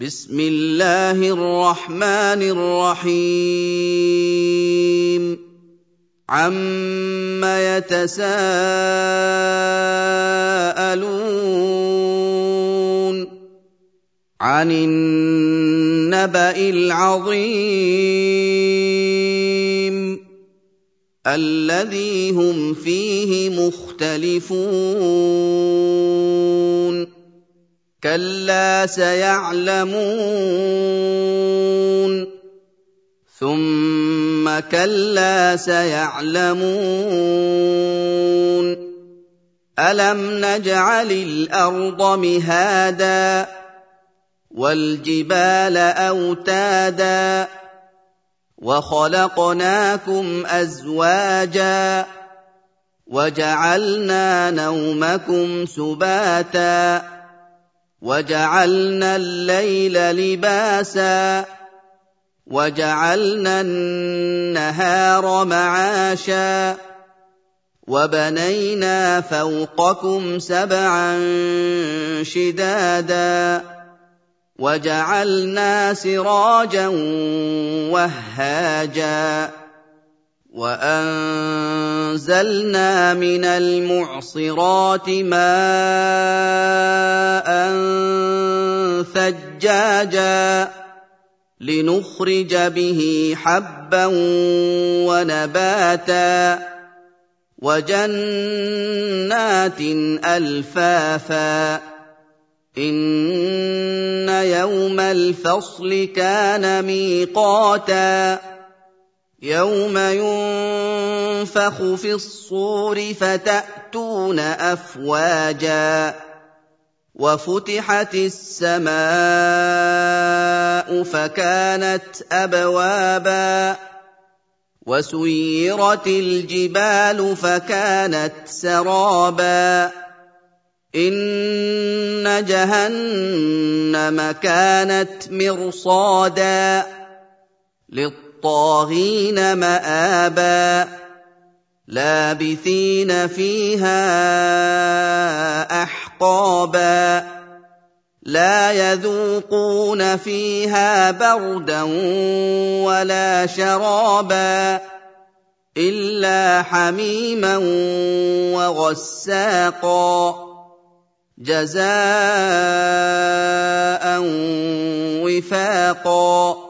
بسم الله الرحمن الرحيم. عم يتساءلون عن النبا العظيم. الذي هم فيه مختلفون كلا سيعلمون ثم كلا سيعلمون الم نجعل الأرض مهادا والجبال اوتادا وخلقناكم ازواجا وجعلنا نومكم سباتا وجعلنا الليل لباسا وجعلنا النهار معاشا وبنينا فوقكم سبعا شدادا وجعلنا سراجا وهاجا وانزلنا من المعصرات ماء ثجاجا لنخرج به حبا ونباتا وجنات الفافا ان يوم الفصل كان ميقاتا يوم ينفخ في الصور فتاتون افواجا وفتحت السماء فكانت ابوابا وسيرت الجبال فكانت سرابا ان جهنم كانت مرصادا للطاغين مآبا لابثين فيها أحقابا لا يذوقون فيها بردا ولا شرابا إلا حميما وغساقا جزاء وفاقا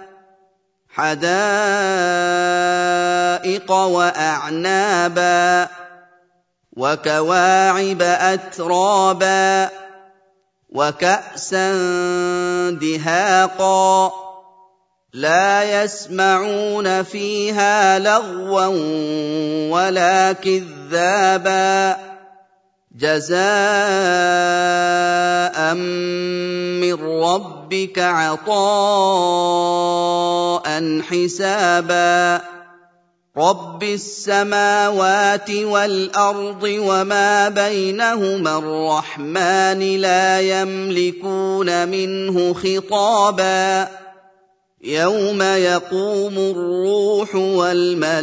حدائق وأعنابا وكواعب أترابا وكأسا دهاقا لا يسمعون فيها لغوا ولا كذابا جزاء من ربك عطاء حسابا. رب السماوات والأرض وما بينهما الرحمن لا يملكون منه خطابا. يوم يقوم الروح والملائكه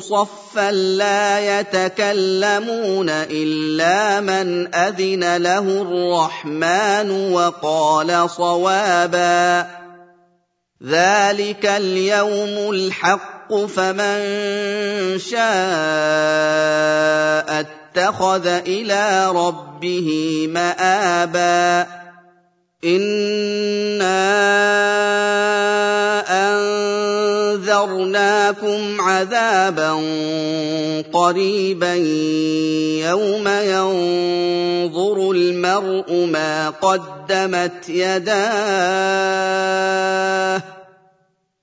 صفا لا يتكلمون الا من اذن له الرحمن وقال صوابا ذلك اليوم الحق فمن شاء اتخذ إلى ربه مابا انا انذرناكم عذابا قريبا يوم ينظر المرء ما قدمت يداه